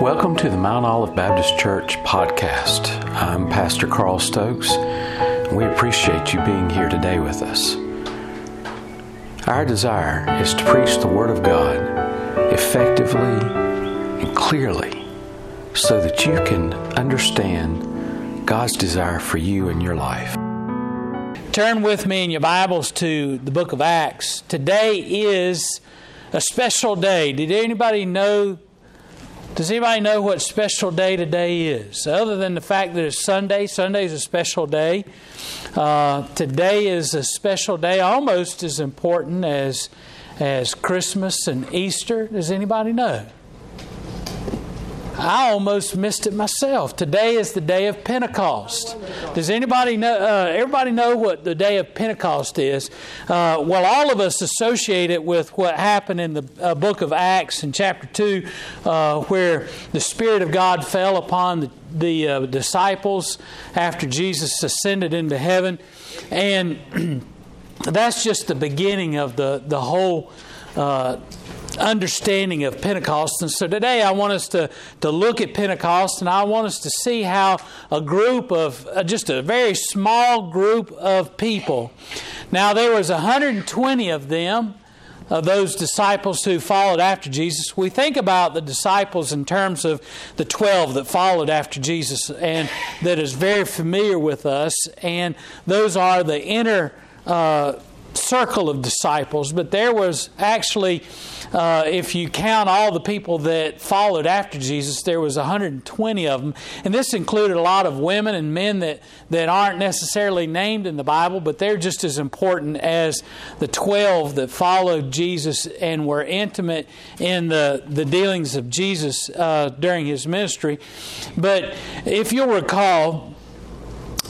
Welcome to the Mount Olive Baptist Church podcast. I'm Pastor Carl Stokes. We appreciate you being here today with us. Our desire is to preach the Word of God effectively and clearly so that you can understand God's desire for you and your life. Turn with me in your Bibles to the book of Acts. Today is a special day. Did anybody know does anybody know what special day today is? Other than the fact that it's Sunday, Sunday is a special day. Uh, today is a special day, almost as important as as Christmas and Easter. Does anybody know? I almost missed it myself. Today is the day of Pentecost. Does anybody know? Uh, everybody know what the day of Pentecost is? Uh, well, all of us associate it with what happened in the uh, book of Acts in chapter two, uh, where the Spirit of God fell upon the, the uh, disciples after Jesus ascended into heaven, and that's just the beginning of the the whole uh, understanding of Pentecost. And so today I want us to, to look at Pentecost and I want us to see how a group of, uh, just a very small group of people. Now there was 120 of them. Of those disciples who followed after Jesus. We think about the disciples in terms of the 12 that followed after Jesus and that is very familiar with us. And those are the inner uh, circle of disciples. But there was actually uh, if you count all the people that followed after Jesus, there was 120 of them, and this included a lot of women and men that that aren't necessarily named in the Bible, but they're just as important as the 12 that followed Jesus and were intimate in the the dealings of Jesus uh, during his ministry. But if you'll recall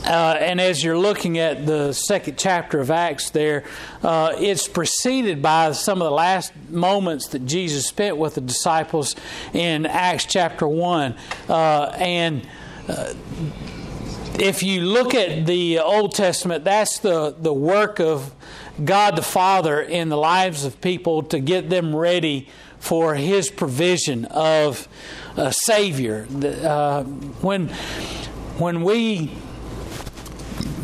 uh, and as you're looking at the second chapter of Acts, there, uh, it's preceded by some of the last moments that Jesus spent with the disciples in Acts chapter 1. Uh, and uh, if you look at the Old Testament, that's the, the work of God the Father in the lives of people to get them ready for His provision of a Savior. Uh, when, when we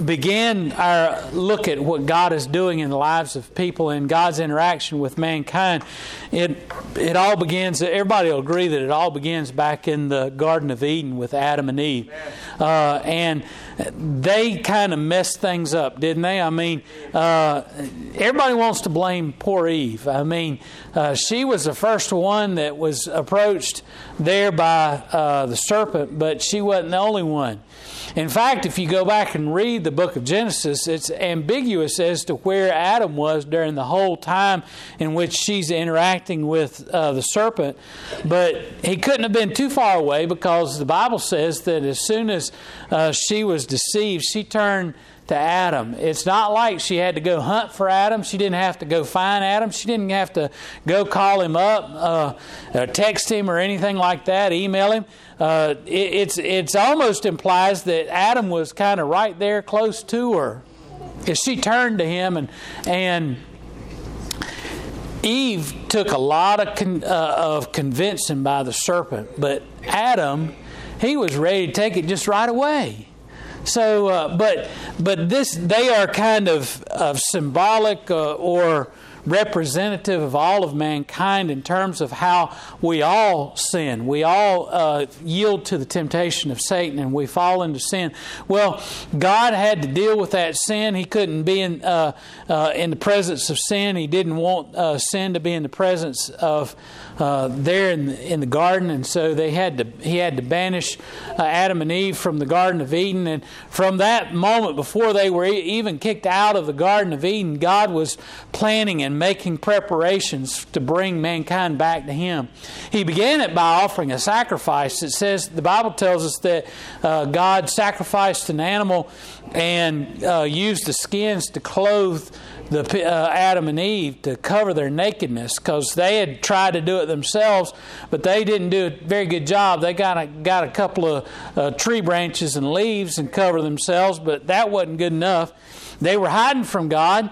begin our look at what God is doing in the lives of people and God's interaction with mankind, it it all begins. Everybody will agree that it all begins back in the Garden of Eden with Adam and Eve, uh, and they kind of messed things up, didn't they? I mean, uh, everybody wants to blame poor Eve. I mean, uh, she was the first one that was approached there by uh, the serpent, but she wasn't the only one. In fact, if you go back and read the book of Genesis, it's ambiguous as to where Adam was during the whole time in which she's interacting with uh, the serpent. But he couldn't have been too far away because the Bible says that as soon as uh, she was deceived, she turned to Adam. It's not like she had to go hunt for Adam. She didn't have to go find Adam. She didn't have to go call him up, uh, text him, or anything like that, email him. Uh, it, it's it's almost implies that Adam was kind of right there, close to her, because she turned to him and and. Eve took a lot of con, uh, of convincing by the serpent, but Adam, he was ready to take it just right away. So, uh, but but this they are kind of of symbolic uh, or representative of all of mankind in terms of how we all sin. We all uh, yield to the temptation of Satan and we fall into sin. Well, God had to deal with that sin. He couldn't be in, uh, uh, in the presence of sin. He didn't want uh, sin to be in the presence of uh, there in the, in the garden, and so they had to he had to banish uh, Adam and Eve from the Garden of Eden. And from that moment, before they were even kicked out of the Garden of Eden, God was planning and making preparations to bring mankind back to Him. He began it by offering a sacrifice. It says the Bible tells us that uh, God sacrificed an animal and uh, used the skins to clothe the uh, Adam and Eve to cover their nakedness because they had tried to do it themselves, but they didn't do a very good job. They got a, got a couple of uh, tree branches and leaves and cover themselves, but that wasn't good enough. They were hiding from God.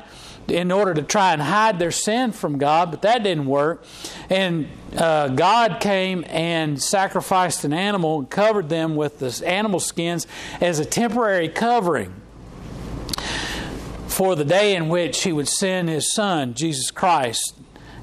in order to try and hide their sin from God, but that didn't work. And uh, God came and sacrificed an animal and covered them with the animal skins as a temporary covering for the day in which He would send His Son, Jesus Christ,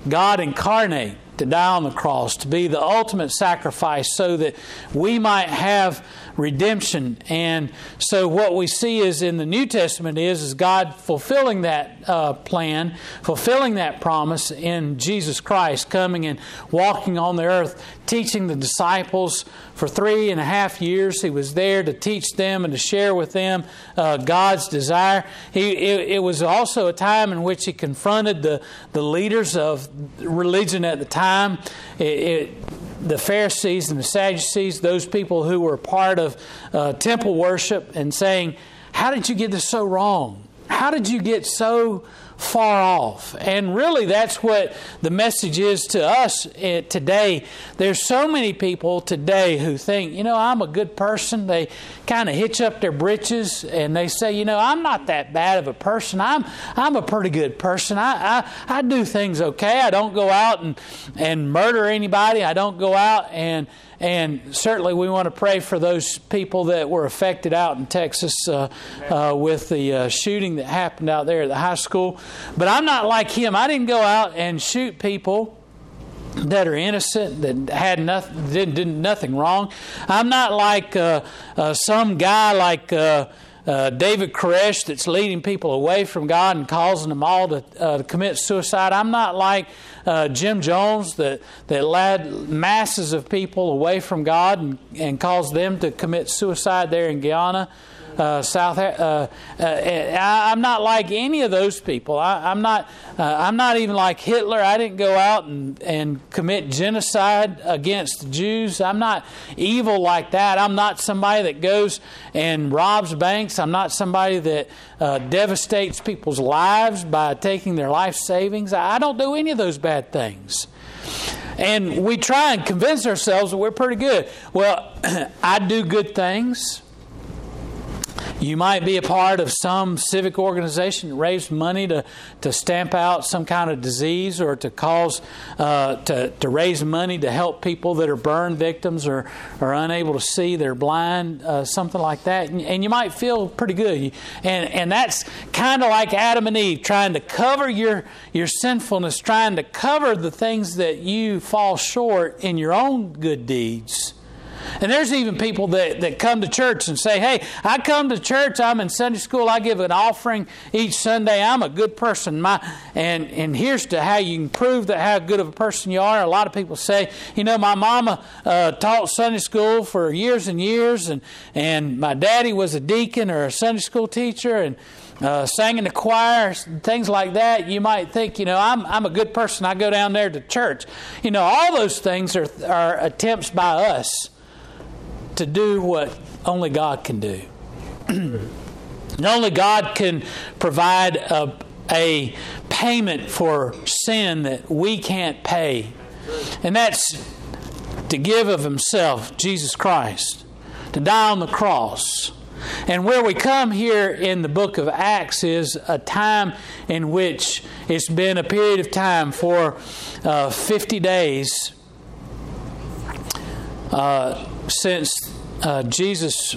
God incarnate, to die on the cross, to be the ultimate sacrifice so that we might have redemption. And so what we see is in the New Testament is, is God fulfilling that uh, plan, fulfilling that promise in Jesus Christ, coming and walking on the earth, teaching the disciples for three and a half years. He was there to teach them and to share with them uh, God's desire. He, it, it was also a time in which he confronted the, the leaders of religion at the time. It, it, the Pharisees and the Sadducees, those people who were part of uh, temple worship, and saying, How did you get this so wrong? How did you get so far off. And really, that's what the message is to us eh, today. There's so many people today who think, you know, I'm a good person. They kind of hitch up their britches and they say, you know, I'm not that bad of a person. I'm I'm a pretty good person. I I, I do things okay. I don't go out and and murder anybody. I don't go out and and certainly, we want to pray for those people that were affected out in Texas uh, uh, with the uh, shooting that happened out there at the high school. But I'm not like him. I didn't go out and shoot people that are innocent, that had nothing, did, did nothing wrong. I'm not like uh, uh, some guy like. Uh, David Koresh that's leading people away from God and causing them all to, uh, to commit suicide. I'm not like uh, Jim Jones that, that led masses of people away from God and, and caused them to commit suicide there in Guyana uh, South. Uh, uh, I, am not like any of those people. I, am not. Uh, I'm not even like Hitler. I didn't go out and, and commit genocide against the Jews. I'm not evil like that. I'm not somebody that goes and robs banks. I'm not somebody that devastates people's lives by taking their life savings. I don't do any of those bad things. And we try and convince ourselves that we're pretty good. Well, I do good things. You might be a part of some civic organization that raises money to, to stamp out some kind of disease or to cause uh, to, to raise money to help people that are burn victims or are unable to see, they're blind, uh, something like that. And, and, you might feel pretty good. And, and that's kind of like Adam and Eve trying to cover your, your sinfulness, trying to cover the things that you fall short in your own good deeds. And there's even people that, that come to church and say, Hey, I come to church, I'm in Sunday school, I give an offering each Sunday, I'm a good person. My, and, and here's to how you can prove that how good of a person you are. A lot of people say, You know, my mama uh, taught Sunday school for years and years, and, and my daddy was a deacon or a Sunday school teacher, and uh, sang in the choir, things like that, you might think, you know, I'm, I'm a good person. I go down there to church. You know, all those things are, are attempts by us to do what only God can do. and only God can provide a, a payment for sin that we can't pay. And that's to give of Himself, Jesus Christ, to die on the cross. And where we come here in the book of Acts is a time in which it's been a period of time for uh, 50 days uh, since uh, Jesus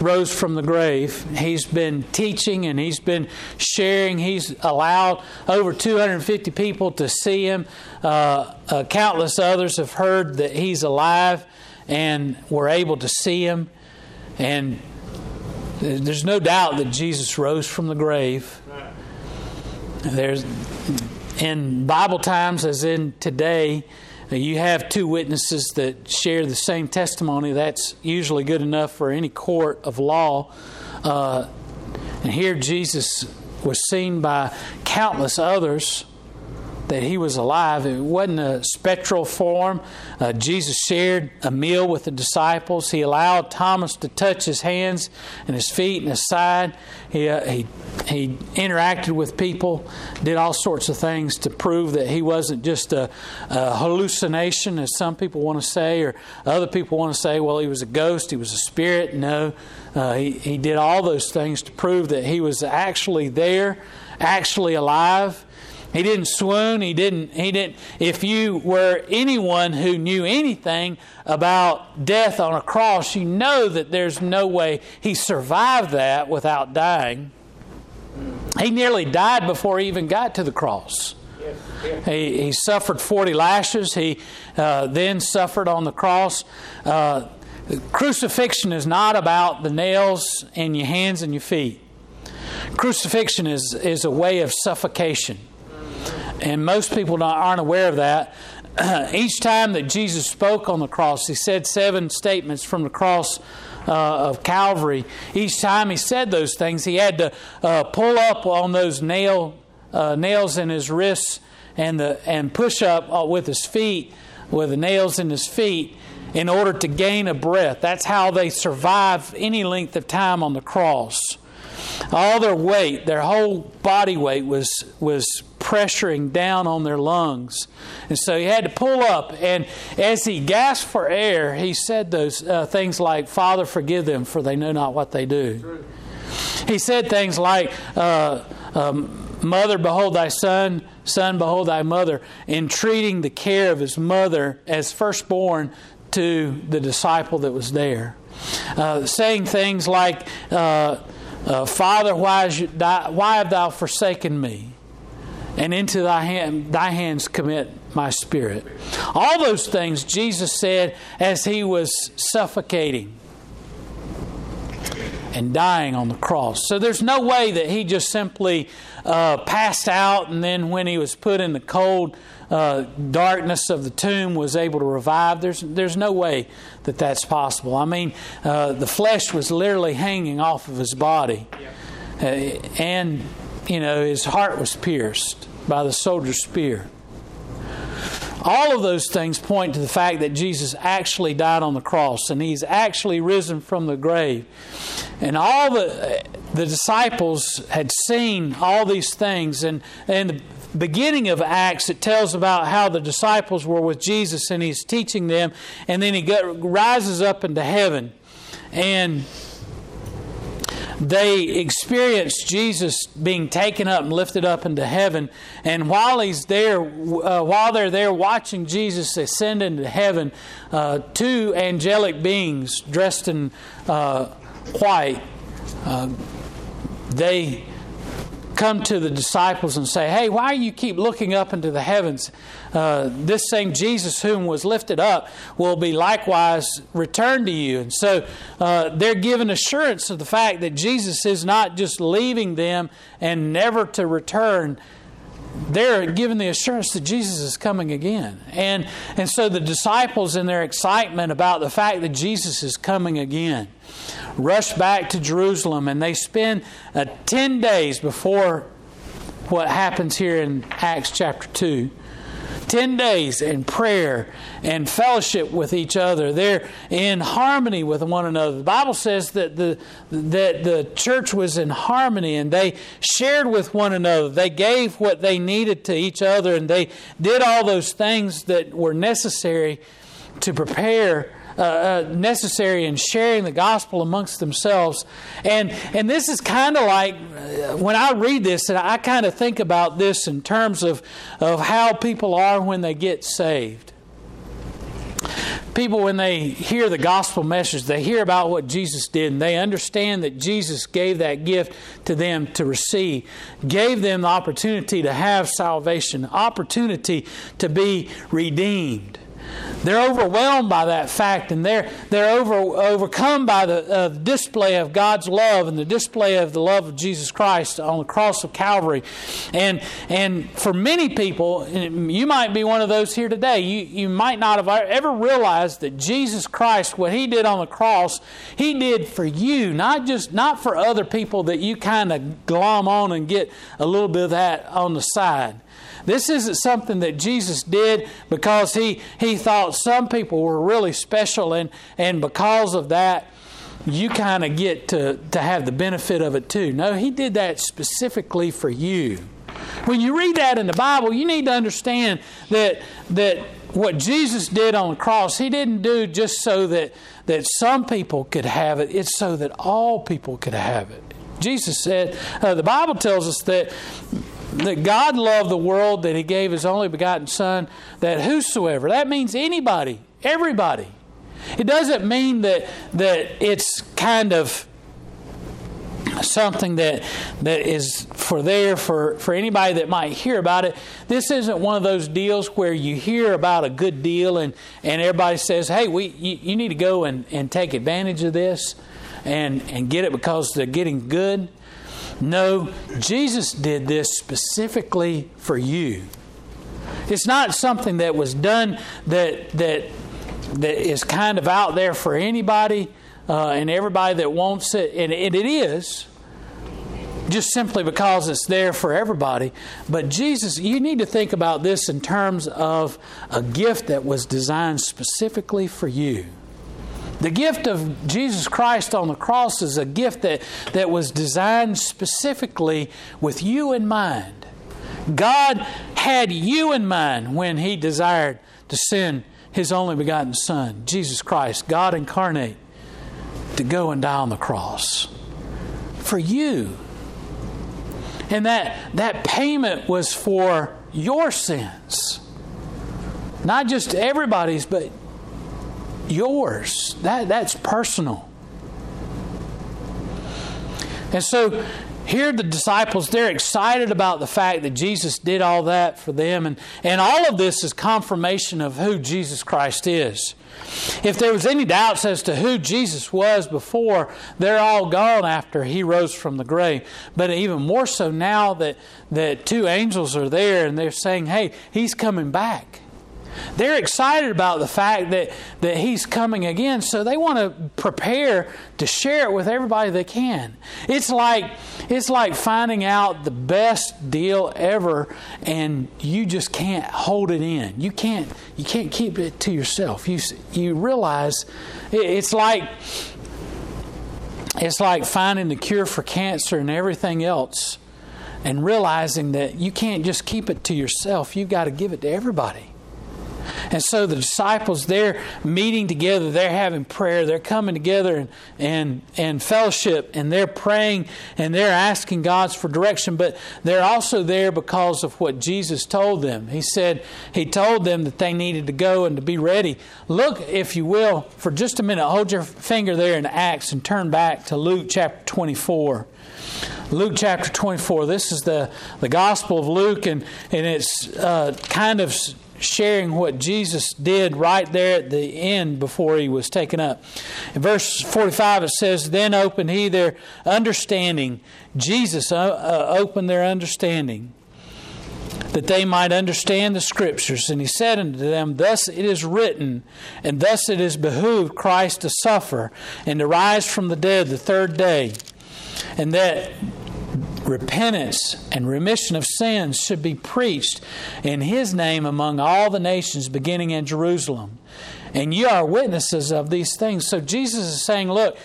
rose from the grave. He's been teaching and he's been sharing. He's allowed over 250 people to see him. Uh, uh, countless others have heard that he's alive and were able to see him. And there's no doubt that Jesus rose from the grave. There's in Bible times, as in today, you have two witnesses that share the same testimony, that's usually good enough for any court of law. Uh, and here Jesus was seen by countless others that he was alive. It wasn't a spectral form. Uh, Jesus shared a meal with the disciples. He allowed Thomas to touch his hands and his feet and his side. He, uh, he, he interacted with people, did all sorts of things to prove that he wasn't just a, a hallucination, as some people want to say, or other people want to say, well, he was a ghost, he was a spirit. No, uh, he, he did all those things to prove that he was actually there actually alive. He didn't swoon. He didn't. He didn't. If you were anyone who knew anything about death on a cross, you know that there's no way he survived that without dying. He nearly died before he even got to the cross. He, he suffered 40 lashes. He uh, then suffered on the cross. Uh, crucifixion is not about the nails in your hands and your feet. Crucifixion is, is a way of suffocation. And most people aren't aware of that. Each time that Jesus spoke on the cross, he said seven statements from the cross uh, of Calvary. Each time he said those things, he had to uh, pull up on those nail uh, nails in his wrists and the and push up uh, with his feet with the nails in his feet in order to gain a breath. That's how they survive any length of time on the cross. All their weight, their whole body weight was was pressuring down on their lungs. And so he had to pull up. And as he gasped for air, he said those uh, things like, Father, forgive them, for they know not what they do. He said things like, uh, um, Mother, behold thy son, son, behold thy mother, entreating the care of his mother as firstborn to the disciple that was there. Uh, saying things like, uh, uh, Father, why, why have thou forsaken me? And into thy, hand, thy hands commit my spirit. All those things Jesus said as he was suffocating and dying on the cross. So there's no way that he just simply uh, passed out and then when he was put in the cold uh, darkness of the tomb was able to revive. There's, there's no way that that's possible. I mean, uh, the flesh was literally hanging off of his body. Uh, and, you know, his heart was pierced by the soldier's spear. All of those things point to the fact that Jesus actually died on the cross and he's actually risen from the grave. And all the the disciples had seen all these things and and the beginning of Acts it tells about how the disciples were with Jesus and he's teaching them and then he rises up into heaven and they experience Jesus being taken up and lifted up into heaven. And while he's there, uh, while they're there watching Jesus ascend into heaven, uh, two angelic beings dressed in uh, white, uh, they come to the disciples and say, Hey, why do you keep looking up into the heavens? Uh, this same Jesus, whom was lifted up, will be likewise returned to you. And so uh, they're given assurance of the fact that Jesus is not just leaving them and never to return they're given the assurance that Jesus is coming again. And, and so the disciples, in their excitement about the fact that Jesus is coming again, rush back to Jerusalem and they spend uh, 10 days before what happens here in Acts chapter 2. 10 days in prayer and fellowship with each other. They're in harmony with one another. The Bible says that the, that the church was in harmony and they shared with one another. They gave what they needed to each other and they did all those things that were necessary to prepare uh, uh, necessary in sharing the gospel amongst themselves. And, and this is kind of like uh, when I read this, and I kind of think about this in terms of, of how people are when they get saved people when they hear the gospel message they hear about what jesus did and they understand that jesus gave that gift to them to receive gave them the opportunity to have salvation opportunity to be redeemed they're overwhelmed by that fact and they're, they're over, overcome by the uh, display of God's love and the display of the love of Jesus Christ on the cross of Calvary. And, and for many people, you might be one of those here today, you, you might not have ever realized that Jesus Christ, what He did on the cross, He did for you, not just not for other people that you kind of glom on and get a little bit of that on the side. This isn't something that Jesus did because he, he thought some people were really special, and, and because of that, you kind of get to, to have the benefit of it too. No, he did that specifically for you. When you read that in the Bible, you need to understand that, that what Jesus did on the cross, he didn't do just so that, that some people could have it, it's so that all people could have it. Jesus said, uh, the Bible tells us that that God loved the world that He gave His only begotten Son, that whosoever, that means anybody, everybody. It doesn't mean that that it's kind of something that that is for there for, for anybody that might hear about it. This isn't one of those deals where you hear about a good deal and, and everybody says, hey, we you, you need to go and, and take advantage of this and, and get it because they're getting good. No, Jesus did this specifically for you. It's not something that was done that that that is kind of out there for anybody uh, and everybody that wants it, and, and it is just simply because it's there for everybody. But Jesus, you need to think about this in terms of a gift that was designed specifically for you. The gift of Jesus Christ on the cross is a gift that, that was designed specifically with you in mind. God had you in mind when He desired to send His only begotten Son, Jesus Christ, God incarnate, to go and die on the cross. For you. And that, that payment was for your sins. Not just everybody's, but yours. That, that's personal. And so here the disciples, they're excited about the fact that Jesus did all that for them. And, and all of this is confirmation of who Jesus Christ is. If there was any doubts as to who Jesus was before, they're all gone after he rose from the grave. But even more so now that, that two angels are there and they're saying, hey, he's coming back. They're excited about the fact that, that he's coming again, so they want to prepare to share it with everybody they can. It's like it's like finding out the best deal ever and you just can't hold it in. You can't you can't keep it to yourself. You you realize it's like it's like finding the cure for cancer and everything else and realizing that you can't just keep it to yourself. You've got to give it to everybody. And so the disciples, they're meeting together, they're having prayer, they're coming together and, and, and fellowship, and they're praying and they're asking God for direction, but they're also there because of what Jesus told them. He said, He told them that they needed to go and to be ready. Look, if you will, for just a minute, hold your finger there in Acts and turn back to Luke chapter 24. Luke chapter 24. This is the, the Gospel of Luke, and, and it's uh, kind of sharing what Jesus did right there at the end before he was taken up. In verse 45, it says, Then opened he their understanding. Jesus uh, uh, opened their understanding that they might understand the Scriptures. And he said unto them, Thus it is written, and thus it is behooved Christ to suffer and to rise from the dead the third day, and that repentance and remission of sins should be preached in His name among all the nations, beginning in Jerusalem. And you are witnesses of these things. So Jesus is saying, look,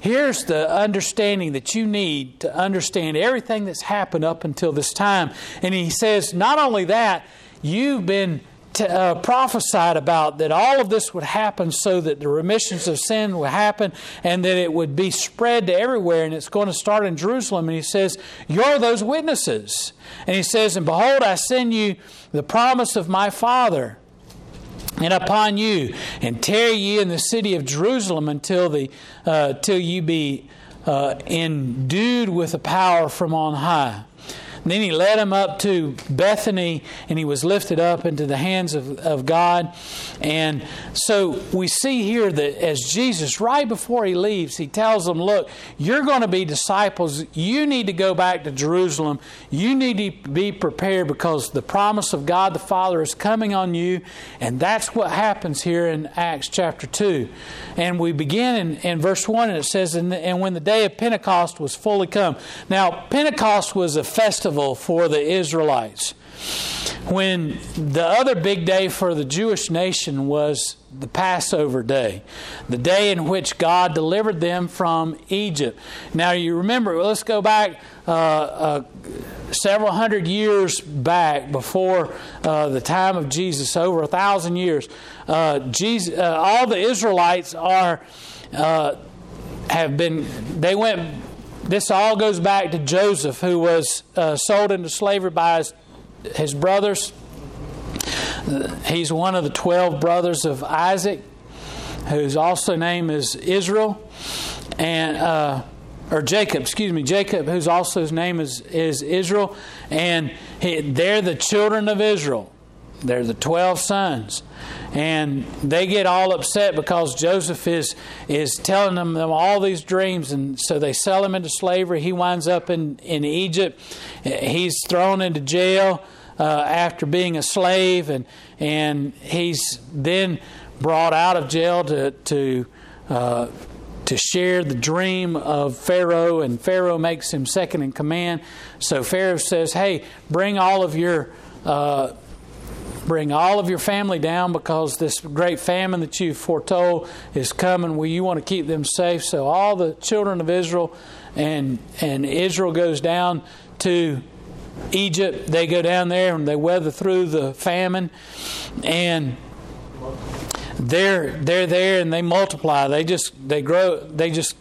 here's the understanding that you need to understand everything that's happened up until this time. And He says, not only that, you've been uh, prophesied about that all of this would happen so that the remissions of sin would happen and that it would be spread to everywhere and it's going to start in Jerusalem. And he says, You're those witnesses. And he says, And behold, I send you the promise of my Father and upon you, and tarry ye in the city of Jerusalem until the uh, till you be uh, endued with the power from on high. Then he led him up to Bethany and he was lifted up into the hands of, of God. And so we see here that as Jesus, right before he leaves, he tells them, Look, you're going to be disciples. You need to go back to Jerusalem. You need to be prepared because the promise of God the Father is coming on you. And that's what happens here in Acts chapter 2. And we begin in, in verse 1, and it says, and when the day of Pentecost was fully come. Now, Pentecost was a festival festival for the Israelites. When the other big day for the Jewish nation was the Passover day, the day in which God delivered them from Egypt. Now, you remember, let's go back uh, uh, several hundred years back before uh, the time of Jesus, over a thousand years. Uh, Jesus, uh, all the Israelites are uh, have been, they went this all goes back to Joseph, who was uh, sold into slavery by his, his brothers. He's one of the 12 brothers of Isaac, whose also name is Israel, and uh, or Jacob, excuse me, Jacob, whose also his name is, is Israel, and he, they're the children of Israel. They're the 12 sons. And they get all upset because Joseph is, is telling them, them all these dreams. And so they sell him into slavery. He winds up in, in Egypt. He's thrown into jail uh, after being a slave. And, and he's then brought out of jail to, to, uh, to share the dream of Pharaoh. And Pharaoh makes him second in command. So Pharaoh says, Hey, bring all of your. Uh, bring all of your family down because this great famine that you foretold is coming. Well, you want to keep them safe. So all the children of Israel and and Israel goes down to Egypt. They go down there and they weather through the famine, and they're they're there and they multiply. They just they grow. They just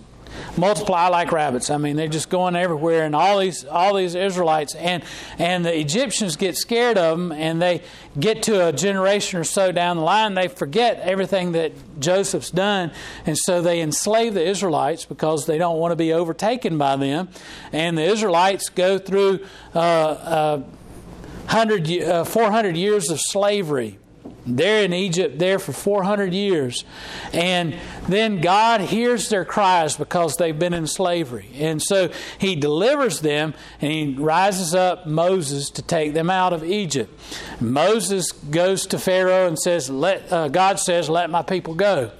multiply like rabbits. I mean, they're just going everywhere, and all these all these Israelites and and the Egyptians get scared of them, and they get to a generation or so down the line, they forget everything that Joseph's done, and so they enslave the Israelites because they don't want to be overtaken by them, and the Israelites go through uh, uh, 100, uh, 400 years of slavery they're in Egypt there for 400 years. And then God hears their cries because they've been in slavery. And so he delivers them and he rises up Moses to take them out of Egypt. Moses goes to Pharaoh and says, let, uh, God says, let my people go.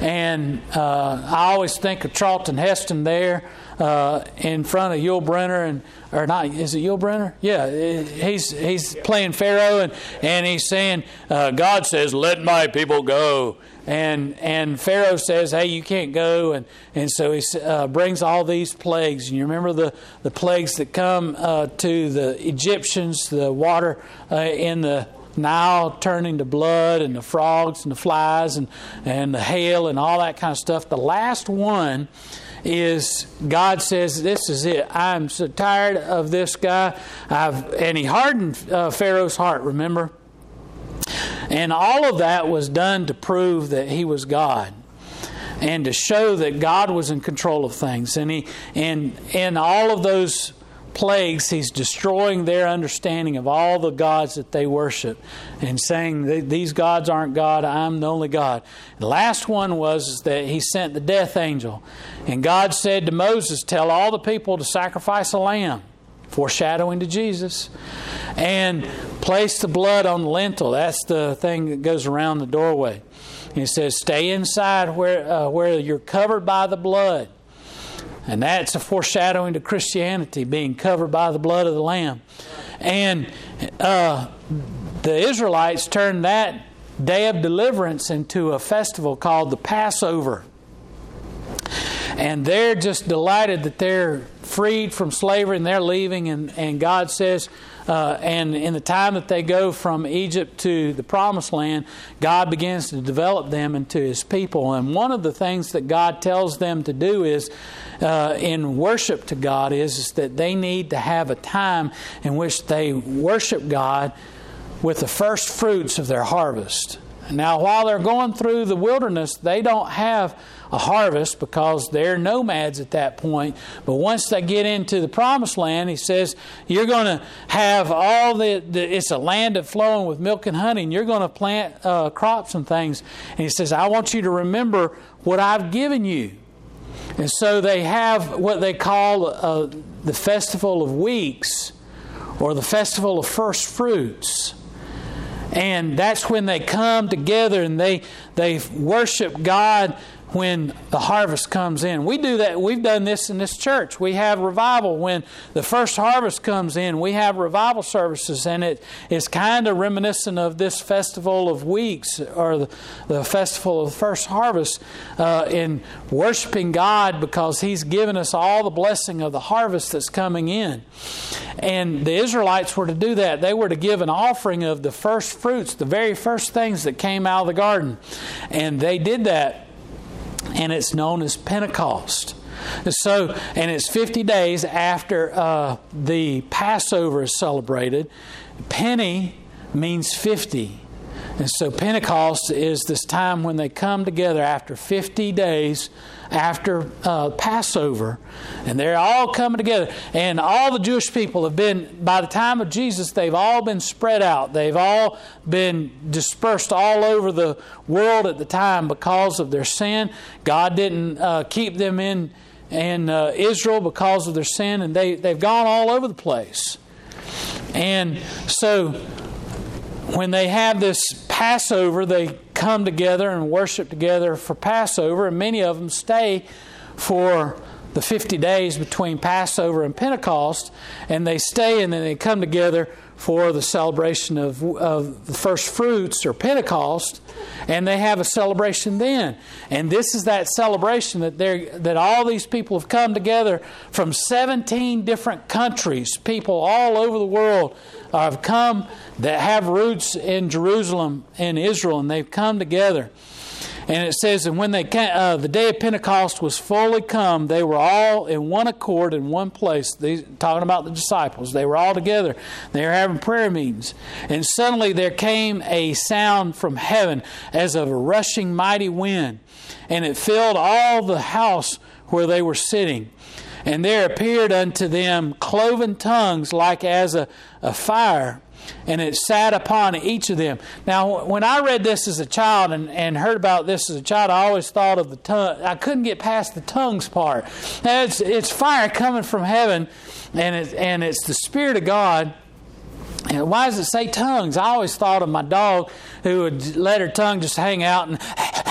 And uh, I always think of Charlton Heston there uh, in front of Yul Brynner and or not is it Yul Brynner? Yeah, he's he's playing Pharaoh and and he's saying uh, God says let my people go. And and Pharaoh says hey you can't go. And and so he uh, brings all these plagues. And you remember the the plagues that come uh, to the Egyptians the water uh, in the Nile turning to blood and the frogs and the flies and and the hail and all that kind of stuff. The last one is God says, This is it. I'm so tired of this guy. I've, and he hardened uh, Pharaoh's heart, remember? And all of that was done to prove that he was God and to show that God was in control of things. And he and in all of those plagues, he's destroying their understanding of all the gods that they worship and saying, These gods aren't God, I'm the only God. The last one was that he sent the death angel. And God said to Moses, Tell all the people to sacrifice a lamb, foreshadowing to Jesus, and place the blood on the lintel. That's the thing that goes around the doorway. He says, Stay inside where, uh, where you're covered by the blood. And that's a foreshadowing to Christianity, being covered by the blood of the Lamb. And uh, the Israelites turned that day of deliverance into a festival called the Passover. And they're just delighted that they're freed from slavery and they're leaving. And, and God says, uh, and in the time that they go from Egypt to the promised land, God begins to develop them into his people. And one of the things that God tells them to do is uh, in worship to God is, is that they need to have a time in which they worship God with the first fruits of their harvest. Now, while they're going through the wilderness, they don't have a harvest because they're nomads at that point. But once they get into the promised land, he says, You're going to have all the, the, it's a land of flowing with milk and honey, and you're going to plant uh, crops and things. And he says, I want you to remember what I've given you. And so they have what they call uh, the Festival of Weeks or the Festival of First Fruits. And that's when they come together and they, they worship God when the harvest comes in. We do that. We've done this in this church. We have revival when the first harvest comes in. We have revival services, and it is kind of reminiscent of this festival of weeks or the, the festival of the first harvest uh, in worshiping God because He's given us all the blessing of the harvest that's coming in. And the Israelites were to do that. They were to give an offering of the first fruits, the very first things that came out of the garden. And they did that and it's known as Pentecost. So, and it's 50 days after uh, the Passover is celebrated. Penny means 50. And so Pentecost is this time when they come together after 50 days after uh, Passover. And they're all coming together. And all the Jewish people have been, by the time of Jesus, they've all been spread out. They've all been dispersed all over the world at the time because of their sin. God didn't uh, keep them in, in uh, Israel because of their sin, and they, they've gone all over the place. And so when they have this Passover, they come together and worship together for Passover, and many of them stay for the 50 days between Passover and Pentecost, and they stay and then they come together for the celebration of, of the first fruits or Pentecost, and they have a celebration then. And this is that celebration that that all these people have come together from 17 different countries, people all over the world have come that have roots in Jerusalem and Israel, and they've come together. And it says, and when they came, uh, the day of Pentecost was fully come, they were all in one accord in one place. These, talking about the disciples, they were all together. They were having prayer meetings, and suddenly there came a sound from heaven as of a rushing mighty wind, and it filled all the house where they were sitting. And there appeared unto them cloven tongues like as a, a fire, and it sat upon each of them. Now, when I read this as a child and, and heard about this as a child, I always thought of the tongue. I couldn't get past the tongues part. Now, it's, it's fire coming from heaven, and, it, and it's the Spirit of God. And why does it say tongues? I always thought of my dog who would let her tongue just hang out and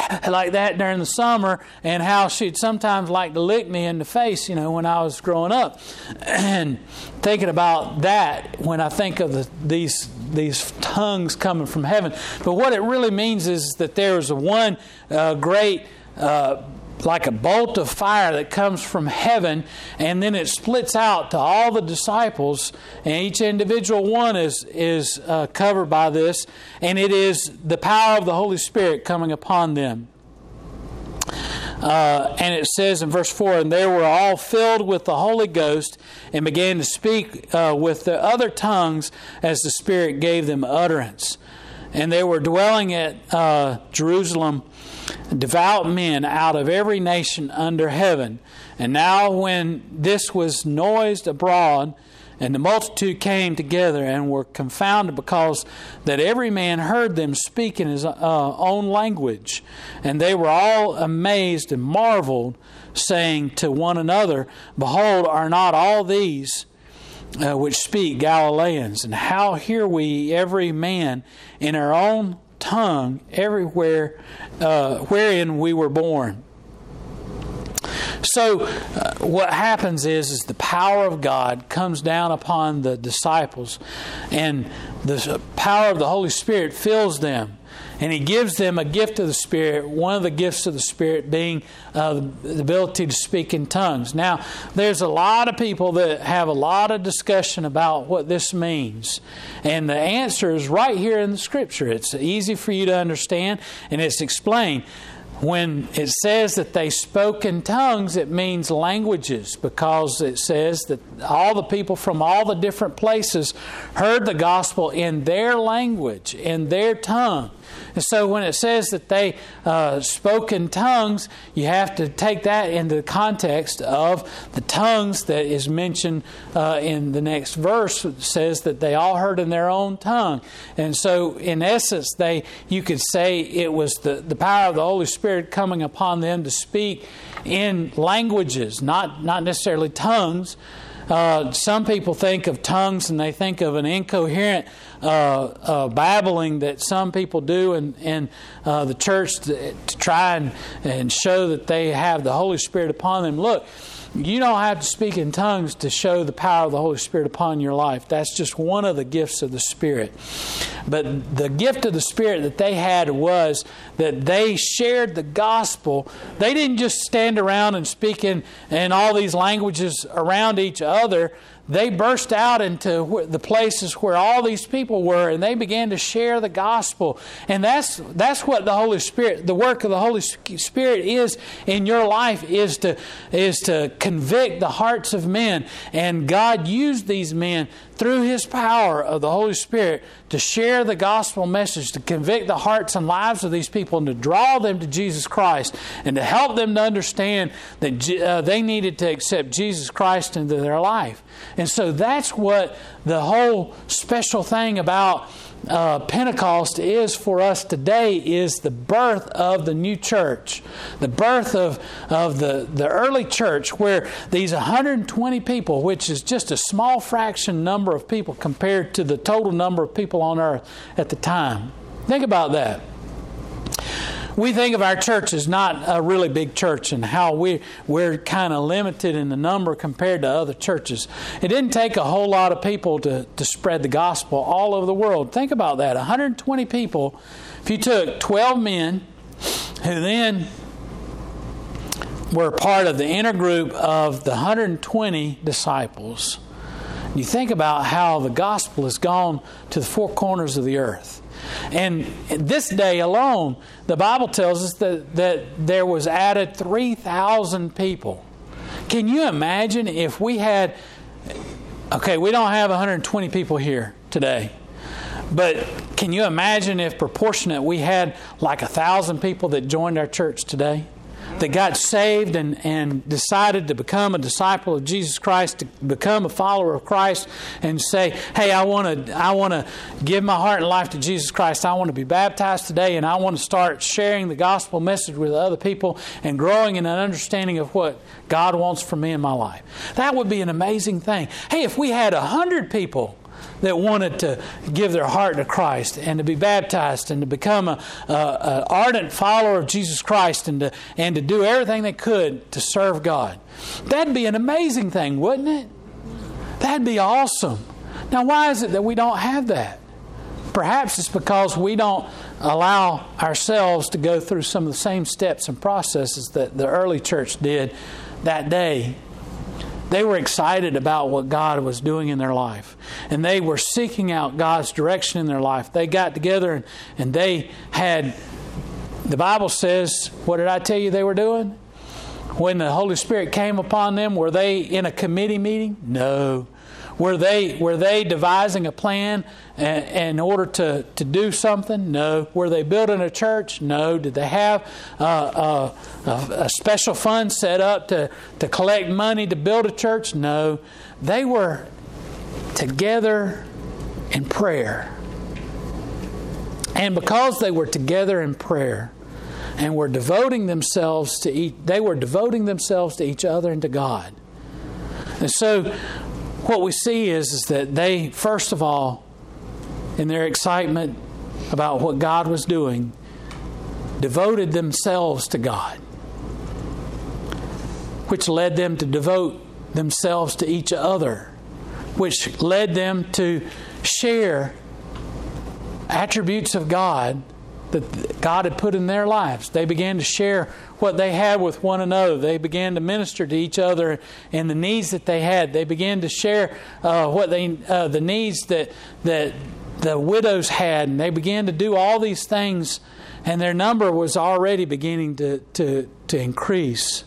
like that during the summer, and how she'd sometimes like to lick me in the face, you know, when I was growing up. And thinking about that when I think of the, these these tongues coming from heaven. But what it really means is that there is one uh, great. Uh, like a bolt of fire that comes from heaven, and then it splits out to all the disciples, and each individual one is is uh, covered by this, and it is the power of the Holy Spirit coming upon them. Uh, and it says in verse 4 And they were all filled with the Holy Ghost and began to speak uh, with the other tongues as the Spirit gave them utterance. And they were dwelling at uh, Jerusalem, devout men out of every nation under heaven. And now, when this was noised abroad, and the multitude came together and were confounded because that every man heard them speak in his uh, own language. And they were all amazed and marveled, saying to one another, Behold, are not all these uh, which speak Galileans? And how hear we every man in our own tongue everywhere uh, wherein we were born? So, uh, what happens is, is the power of God comes down upon the disciples, and the power of the Holy Spirit fills them. And he gives them a gift of the Spirit, one of the gifts of the Spirit being uh, the ability to speak in tongues. Now, there's a lot of people that have a lot of discussion about what this means. And the answer is right here in the Scripture. It's easy for you to understand, and it's explained when it says that they spoke in tongues, it means languages because it says that all the people from all the different places heard the gospel in their language, in their tongue. And so when it says that they uh, spoke in tongues, you have to take that into the context of the tongues that is mentioned uh, in the next verse. It says that they all heard in their own tongue. And so in essence, they you could say it was the, the power of the Holy Spirit coming upon them to speak in languages, not, not necessarily tongues. Uh, some people think of tongues and they think of an incoherent uh, uh, babbling that some people do in, in uh, the church to, to try and, and show that they have the Holy Spirit upon them. Look, you don't have to speak in tongues to show the power of the Holy Spirit upon your life. That's just one of the gifts of the Spirit. But the gift of the Spirit that they had was that they shared the gospel. They didn't just stand around and speak in, in all these languages around each other. They burst out into the places where all these people were and they began to share the gospel. And that's that's what the holy spirit the work of the holy spirit is in your life is to is to convict the hearts of men. And god used these men through his power of the holy spirit to share the gospel message to convict the hearts and lives of these people and to draw them to jesus christ and to help them to understand that uh, they needed to accept jesus christ into their life and so that's what the whole special thing about uh, Pentecost is for us today is the birth of the new church, the birth of, of the, the early church, where these 120 people, which is just a small fraction number of people compared to the total number of people on earth at the time. Think about that we think of our church as not a really big church and how we, we're kind of limited in the number compared to other churches. It didn't take a whole lot of people to, to spread the gospel all over the world. Think about that 120 people. If you took 12 men who then were part of the inner group of the 120 disciples, you think about how the gospel has gone to the four corners of the earth. And this day alone, the Bible tells us that, that there was added 3,000 people. Can you imagine if we had, okay, we don't have 120 people here today, but can you imagine if proportionate we had like a thousand people that joined our church today? That got saved and, and decided to become a disciple of Jesus Christ, to become a follower of Christ, and say, "Hey, I want to I want to give my heart and life to Jesus Christ. I want to be baptized today, and I want to start sharing the gospel message with other people and growing in an understanding of what God wants for me in my life." That would be an amazing thing. Hey, if we had a hundred people that wanted to give their heart to Christ and to be baptized and to become an ardent follower of Jesus Christ and to, and to do everything they could to serve God. That'd be an amazing thing, wouldn't it? That'd be awesome. Now, why is it that we don't have that? Perhaps it's because we don't allow ourselves to go through some of the same steps and processes that the early church did that day they were excited about what God was doing in their life. And they were seeking out God's direction in their life. They got together and, and they had, the Bible says, what did I tell you they were doing? When the Holy Spirit came upon them, were they in a committee meeting? No. Were they, were they devising a plan in order to, to do something? No. Were they building a church? No. Did they have uh, a, a special fund set up to, to collect money to build a church? No. They were together in prayer. And because they were together in prayer and were devoting themselves to each, they were devoting themselves to each other and to God. And so what we see is, is that they, first of all, in their excitement about what God was doing, devoted themselves to God, which led them to devote themselves to each other, which led them to share attributes of God that God had put in their lives. They began to share what they had with one another. They began to minister to each other and the needs that they had. They began to share uh, what they uh, the needs that that the widows had, and they began to do all these things. And their number was already beginning to, to, to increase.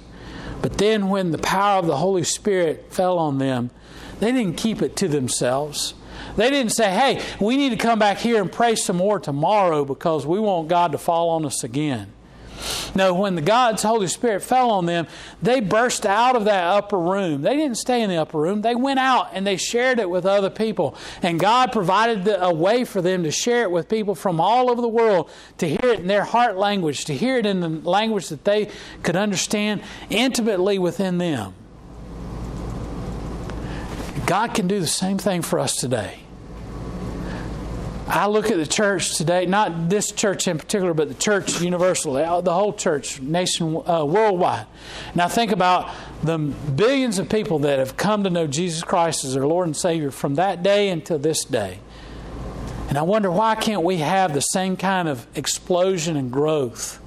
But then, when the power of the Holy Spirit fell on them, they didn't keep it to themselves. They didn't say, hey, we need to come back here and pray some more tomorrow because we want God to fall on us again. No, when the God's Holy Spirit fell on them, they burst out of that upper room. They didn't stay in the upper room. They went out and they shared it with other people. And God provided a way for them to share it with people from all over the world, to hear it in their heart language, to hear it in the language that they could understand intimately within them. God can do the same thing for us today. I look at the church today, not this church in particular, but the church universally, the whole church, nation, uh, worldwide. I think about the billions of people that have come to know Jesus Christ as their Lord and Savior from that day until this day. And I wonder why can't we have the same kind of explosion and growth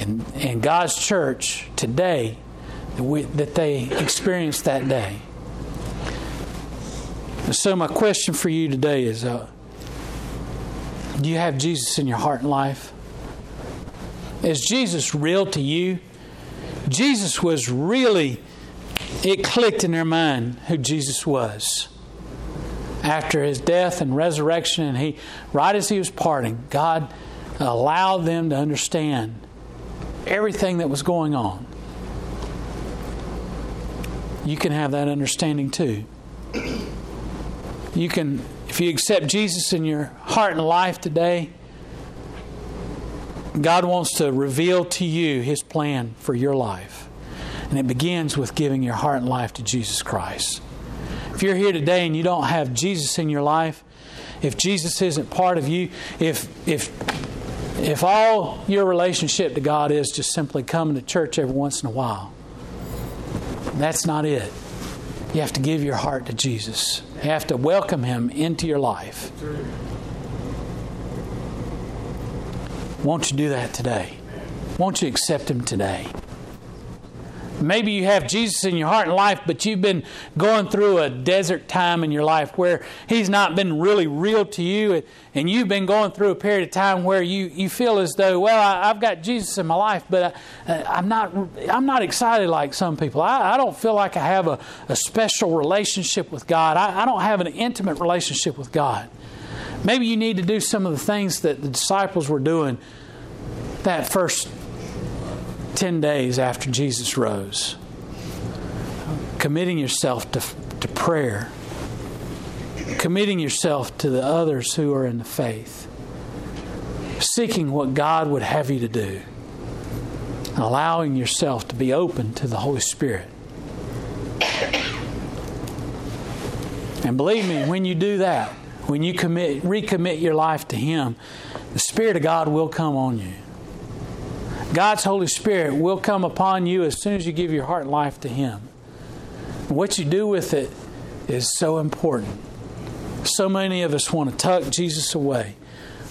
in, in God's church today that, we, that they experienced that day? So, my question for you today is uh, Do you have Jesus in your heart and life? Is Jesus real to you? Jesus was really, it clicked in their mind who Jesus was. After his death and resurrection, and he, right as he was parting, God allowed them to understand everything that was going on. You can have that understanding too. You can, if you accept Jesus in your heart and life today, God wants to reveal to you His plan for your life. And it begins with giving your heart and life to Jesus Christ. If you're here today and you don't have Jesus in your life, if Jesus isn't part of you, if if if all your relationship to God is just simply coming to church every once in a while, that's not it. You have to give your heart to Jesus. You have to welcome Him into your life. Won't you do that today? Won't you accept Him today? Maybe you have Jesus in your heart and life, but you've been going through a desert time in your life where He's not been really real to you, and you've been going through a period of time where you, you feel as though, well, I, have got Jesus in my life, but uh, uh, I, am not I'm not excited like some people. I, I don't feel like I have a, a special relationship with God. I, I don't have an intimate relationship with God. Maybe you need to do some of the things that the disciples were doing that first 10 days after Jesus rose. Committing yourself to, to prayer, committing yourself to the others who are in the faith, seeking what God would have you to do, allowing yourself to be open to the Holy Spirit. And believe me, when you do that, when you commit, recommit your life to Him, the Spirit of God will come on you. God's Holy Spirit will come upon you as soon as you give your heart and life to Him. What you do with it is so important. So many of us want to tuck Jesus away.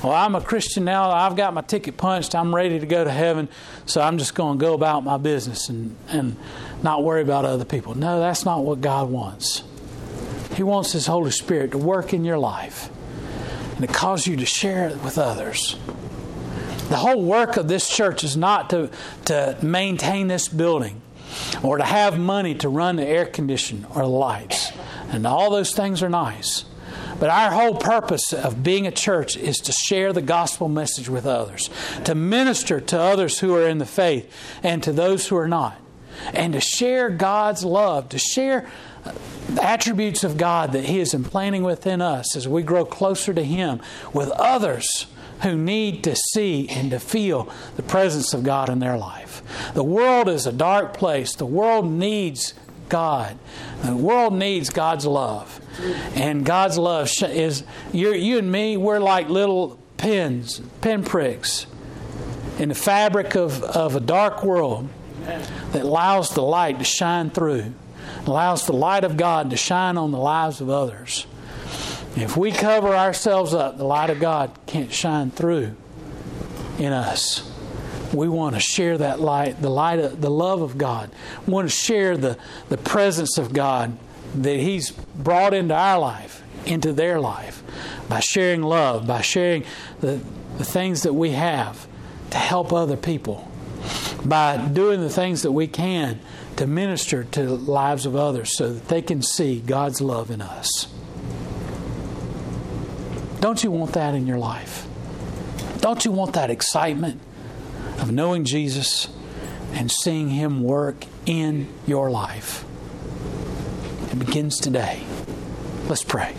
Well, I'm a Christian now. I've got my ticket punched. I'm ready to go to heaven. So I'm just going to go about my business and, and not worry about other people. No, that's not what God wants. He wants His Holy Spirit to work in your life and to cause you to share it with others. The whole work of this church is not to, to maintain this building or to have money to run the air condition or the lights. And all those things are nice. But our whole purpose of being a church is to share the gospel message with others, to minister to others who are in the faith and to those who are not, and to share God's love, to share the attributes of God that He is implanting within us as we grow closer to Him with others who need to see and to feel the presence of God in their life. The world is a dark place. The world needs God. The world needs God's love. And God's love is, you and me, we're like little pins, pinpricks in the fabric of, of a dark world that allows the light to shine through allows the light of God to shine on the lives of others. If we cover ourselves up, the light of God can't shine through in us. We want to share that light, the light of the love of God. We want to share the, the presence of God that He's brought into our life, into their life, by sharing love, by sharing the, the things that we have to help other people, by doing the things that we can to minister to the lives of others so that they can see God's love in us. Don't you want that in your life? Don't you want that excitement of knowing Jesus and seeing Him work in your life? It begins today. Let's pray.